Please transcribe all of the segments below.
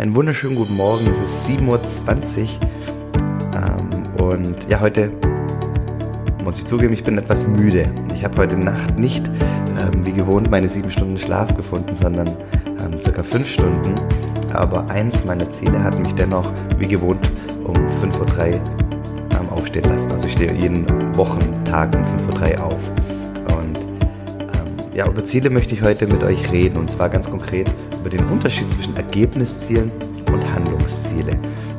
Einen wunderschönen guten Morgen. Es ist 7.20 Uhr. Ähm, und ja, heute muss ich zugeben, ich bin etwas müde. Ich habe heute Nacht nicht ähm, wie gewohnt meine sieben Stunden Schlaf gefunden, sondern ähm, circa fünf Stunden. Aber eins meiner Ziele hat mich dennoch wie gewohnt um 5.03 Uhr aufstehen lassen. Also ich stehe jeden Wochentag um 5.03 Uhr auf. Und ähm, ja, über Ziele möchte ich heute mit euch reden. Und zwar ganz konkret über den Unterschied zwischen Ergebniszielen und Handlungsziele.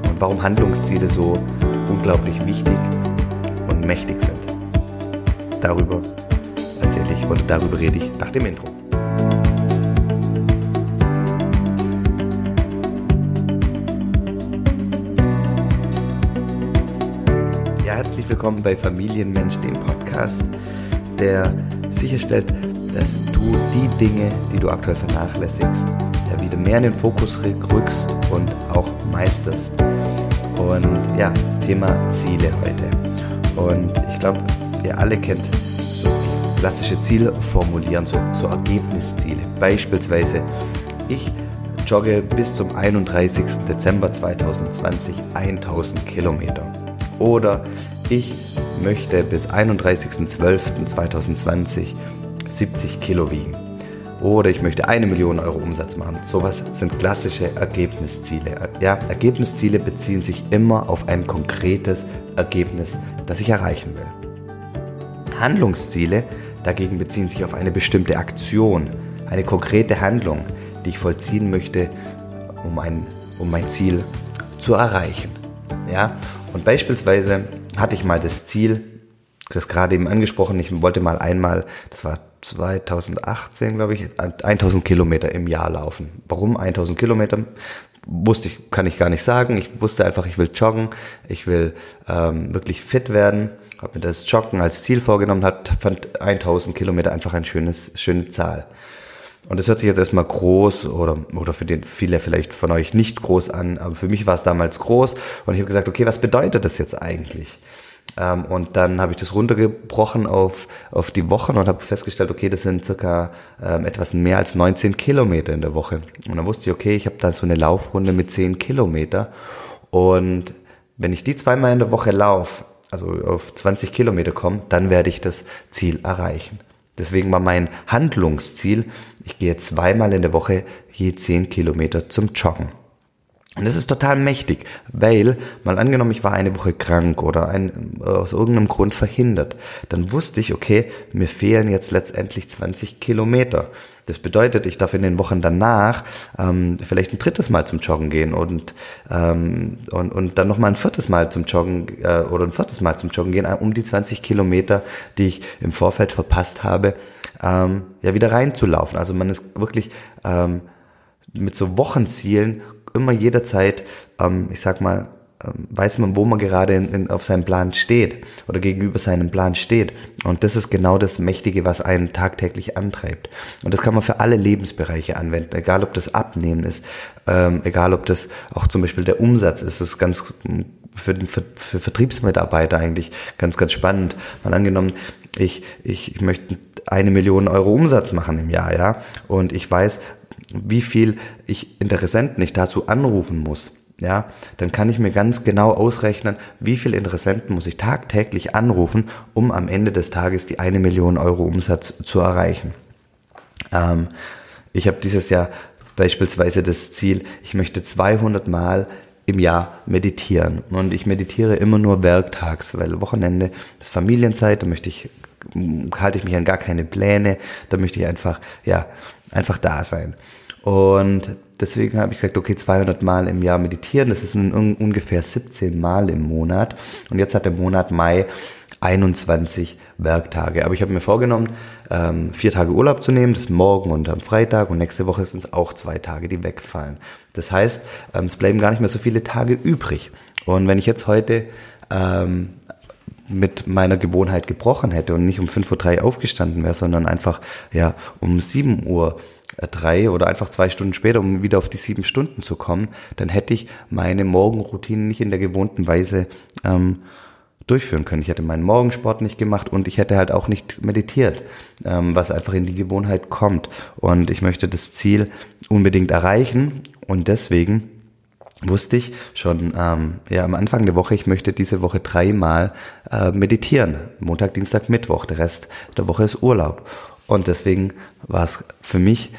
Und warum Handlungsziele so unglaublich wichtig und mächtig sind. Darüber erzähle ich und darüber rede ich nach dem Intro. Herzlich willkommen bei Familienmensch, dem Podcast, der sicherstellt, dass du die Dinge, die du aktuell vernachlässigst, ja wieder mehr in den Fokus rückst und auch meisterst. Und ja, Thema Ziele heute. Und ich glaube, ihr alle kennt so klassische Ziele formulieren, so, so Ergebnisziele. Beispielsweise, ich jogge bis zum 31. Dezember 2020 1000 Kilometer. Oder ich möchte bis 31.12.2020 70 Kilo wiegen. Oder ich möchte eine Million Euro Umsatz machen. Sowas sind klassische Ergebnisziele. Ja, Ergebnisziele beziehen sich immer auf ein konkretes Ergebnis, das ich erreichen will. Handlungsziele dagegen beziehen sich auf eine bestimmte Aktion, eine konkrete Handlung, die ich vollziehen möchte, um ein, um mein Ziel zu erreichen. Ja? Und beispielsweise hatte ich mal das Ziel, das gerade eben angesprochen, ich wollte mal einmal, das war 2018, glaube ich, 1000 Kilometer im Jahr laufen. Warum 1000 Kilometer? Wusste ich, kann ich gar nicht sagen. Ich wusste einfach, ich will joggen, ich will ähm, wirklich fit werden habe mir das Joggen als Ziel vorgenommen, hat, fand 1000 Kilometer einfach ein schönes, schöne Zahl. Und das hört sich jetzt erstmal groß oder, oder für den, viele vielleicht von euch nicht groß an, aber für mich war es damals groß und ich habe gesagt, okay, was bedeutet das jetzt eigentlich? Ähm, und dann habe ich das runtergebrochen auf, auf die Wochen und habe festgestellt, okay, das sind circa ähm, etwas mehr als 19 Kilometer in der Woche. Und dann wusste ich, okay, ich habe da so eine Laufrunde mit 10 Kilometer und wenn ich die zweimal in der Woche laufe, also auf 20 Kilometer komme, dann werde ich das Ziel erreichen. Deswegen war mein Handlungsziel, ich gehe zweimal in der Woche je 10 Kilometer zum Joggen. Und das ist total mächtig, weil, mal angenommen, ich war eine Woche krank oder ein, aus irgendeinem Grund verhindert, dann wusste ich, okay, mir fehlen jetzt letztendlich 20 Kilometer. Das bedeutet, ich darf in den Wochen danach ähm, vielleicht ein drittes Mal zum Joggen gehen und, ähm, und, und dann nochmal ein viertes Mal zum Joggen äh, oder ein viertes Mal zum Joggen gehen, um die 20 Kilometer, die ich im Vorfeld verpasst habe, ähm, ja wieder reinzulaufen. Also man ist wirklich ähm, mit so Wochenzielen immer jederzeit, ähm, ich sag mal, ähm, weiß man, wo man gerade in, in, auf seinem Plan steht oder gegenüber seinem Plan steht. Und das ist genau das Mächtige, was einen tagtäglich antreibt. Und das kann man für alle Lebensbereiche anwenden, egal ob das Abnehmen ist, ähm, egal ob das auch zum Beispiel der Umsatz ist. Das ist ganz für, für, für Vertriebsmitarbeiter eigentlich ganz, ganz spannend. Mal angenommen, ich, ich, ich möchte eine Million Euro Umsatz machen im Jahr, ja, und ich weiß, wie viel ich Interessenten ich dazu anrufen muss, ja, dann kann ich mir ganz genau ausrechnen, wie viel Interessenten muss ich tagtäglich anrufen, um am Ende des Tages die eine Million Euro Umsatz zu erreichen. Ähm, ich habe dieses Jahr beispielsweise das Ziel, ich möchte 200 Mal im Jahr meditieren. Und ich meditiere immer nur werktags, weil Wochenende ist Familienzeit, da möchte ich, halte ich mich an gar keine Pläne, da möchte ich einfach, ja, einfach da sein. Und deswegen habe ich gesagt, okay, 200 Mal im Jahr meditieren, das ist un ungefähr 17 Mal im Monat. Und jetzt hat der Monat Mai 21 Werktage. Aber ich habe mir vorgenommen, ähm, vier Tage Urlaub zu nehmen, das morgen und am Freitag und nächste Woche sind es auch zwei Tage, die wegfallen. Das heißt, ähm, es bleiben gar nicht mehr so viele Tage übrig. Und wenn ich jetzt heute ähm, mit meiner Gewohnheit gebrochen hätte und nicht um 5.03 Uhr aufgestanden wäre, sondern einfach ja um 7 Uhr drei oder einfach zwei Stunden später, um wieder auf die sieben Stunden zu kommen, dann hätte ich meine Morgenroutine nicht in der gewohnten Weise ähm, durchführen können. Ich hätte meinen Morgensport nicht gemacht und ich hätte halt auch nicht meditiert, ähm, was einfach in die Gewohnheit kommt. Und ich möchte das Ziel unbedingt erreichen und deswegen wusste ich schon ähm, ja, am Anfang der Woche, ich möchte diese Woche dreimal äh, meditieren. Montag, Dienstag, Mittwoch. Der Rest der Woche ist Urlaub. Und deswegen war es für mich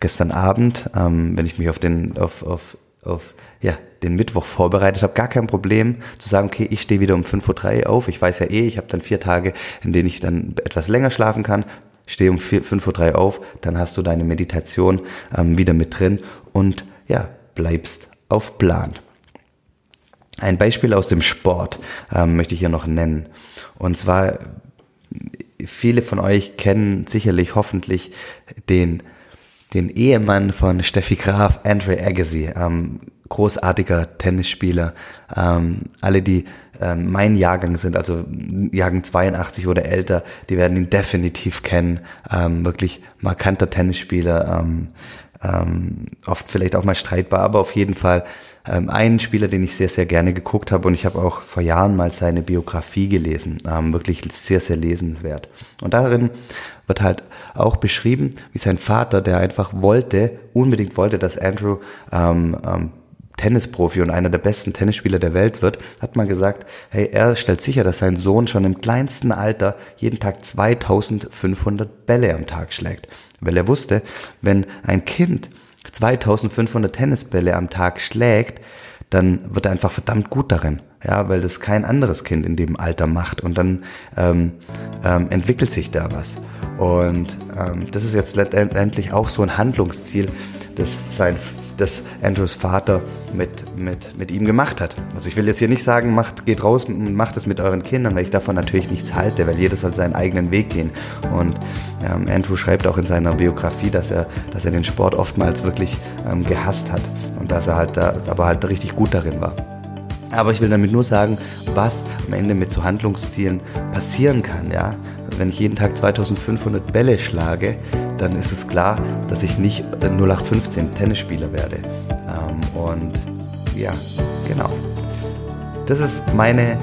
gestern Abend, ähm, wenn ich mich auf den, auf, auf, auf ja, den Mittwoch vorbereitet habe, gar kein Problem zu sagen, okay, ich stehe wieder um 5.03 Uhr auf. Ich weiß ja eh, ich habe dann vier Tage, in denen ich dann etwas länger schlafen kann. Stehe um 5.03 Uhr auf, dann hast du deine Meditation ähm, wieder mit drin und ja, bleibst auf Plan. Ein Beispiel aus dem Sport ähm, möchte ich hier noch nennen. Und zwar, viele von euch kennen sicherlich hoffentlich den, den Ehemann von Steffi Graf, Andre Agassi, ähm, großartiger Tennisspieler. Ähm, alle, die ähm, mein Jahrgang sind, also Jahrgang 82 oder älter, die werden ihn definitiv kennen. Ähm, wirklich markanter Tennisspieler, ähm, ähm, oft vielleicht auch mal streitbar, aber auf jeden Fall ähm, ein Spieler, den ich sehr, sehr gerne geguckt habe und ich habe auch vor Jahren mal seine Biografie gelesen, ähm, wirklich sehr, sehr lesenswert. Und darin wird halt auch beschrieben, wie sein Vater, der einfach wollte, unbedingt wollte, dass Andrew ähm, ähm, Tennisprofi und einer der besten Tennisspieler der Welt wird, hat mal gesagt, hey, er stellt sicher, dass sein Sohn schon im kleinsten Alter jeden Tag 2500 Bälle am Tag schlägt. Weil er wusste, wenn ein Kind 2500 Tennisbälle am Tag schlägt, dann wird er einfach verdammt gut darin. Ja, weil das kein anderes Kind in dem Alter macht und dann ähm, ähm, entwickelt sich da was. Und ähm, das ist jetzt letztendlich auch so ein Handlungsziel, das sein das Andrews Vater mit, mit, mit ihm gemacht hat. Also ich will jetzt hier nicht sagen, macht, geht raus und macht es mit euren Kindern, weil ich davon natürlich nichts halte, weil jeder soll seinen eigenen Weg gehen. Und ähm, Andrew schreibt auch in seiner Biografie, dass er, dass er den Sport oftmals wirklich ähm, gehasst hat und dass er halt da, aber halt richtig gut darin war. Aber ich will damit nur sagen, was am Ende mit so Handlungszielen passieren kann, ja. Wenn ich jeden Tag 2500 Bälle schlage, dann ist es klar, dass ich nicht 0815 Tennisspieler werde. Ähm, und ja, genau. Das ist meine,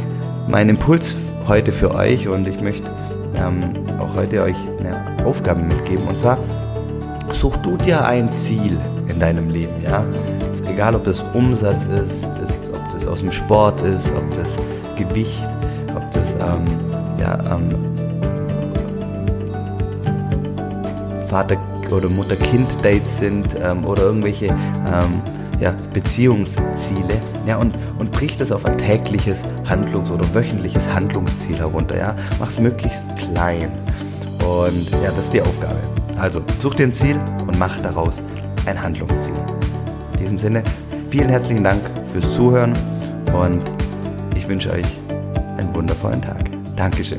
mein Impuls heute für euch und ich möchte ähm, auch heute euch eine Aufgabe mitgeben. Und zwar, such du dir ein Ziel in deinem Leben, ja. Egal, ob das Umsatz ist, ist, ob das aus dem Sport ist, ob das Gewicht, ob das ähm, ja, ähm, Vater- oder Mutter-Kind-Dates sind ähm, oder irgendwelche ähm, ja, Beziehungsziele. Ja, und, und brich das auf ein tägliches Handlungs- oder wöchentliches Handlungsziel herunter. Ja? Mach es möglichst klein. Und ja, das ist die Aufgabe. Also such dir ein Ziel und mach daraus ein Handlungsziel. In diesem Sinne, vielen herzlichen Dank fürs Zuhören und ich wünsche euch einen wundervollen Tag. Dankeschön.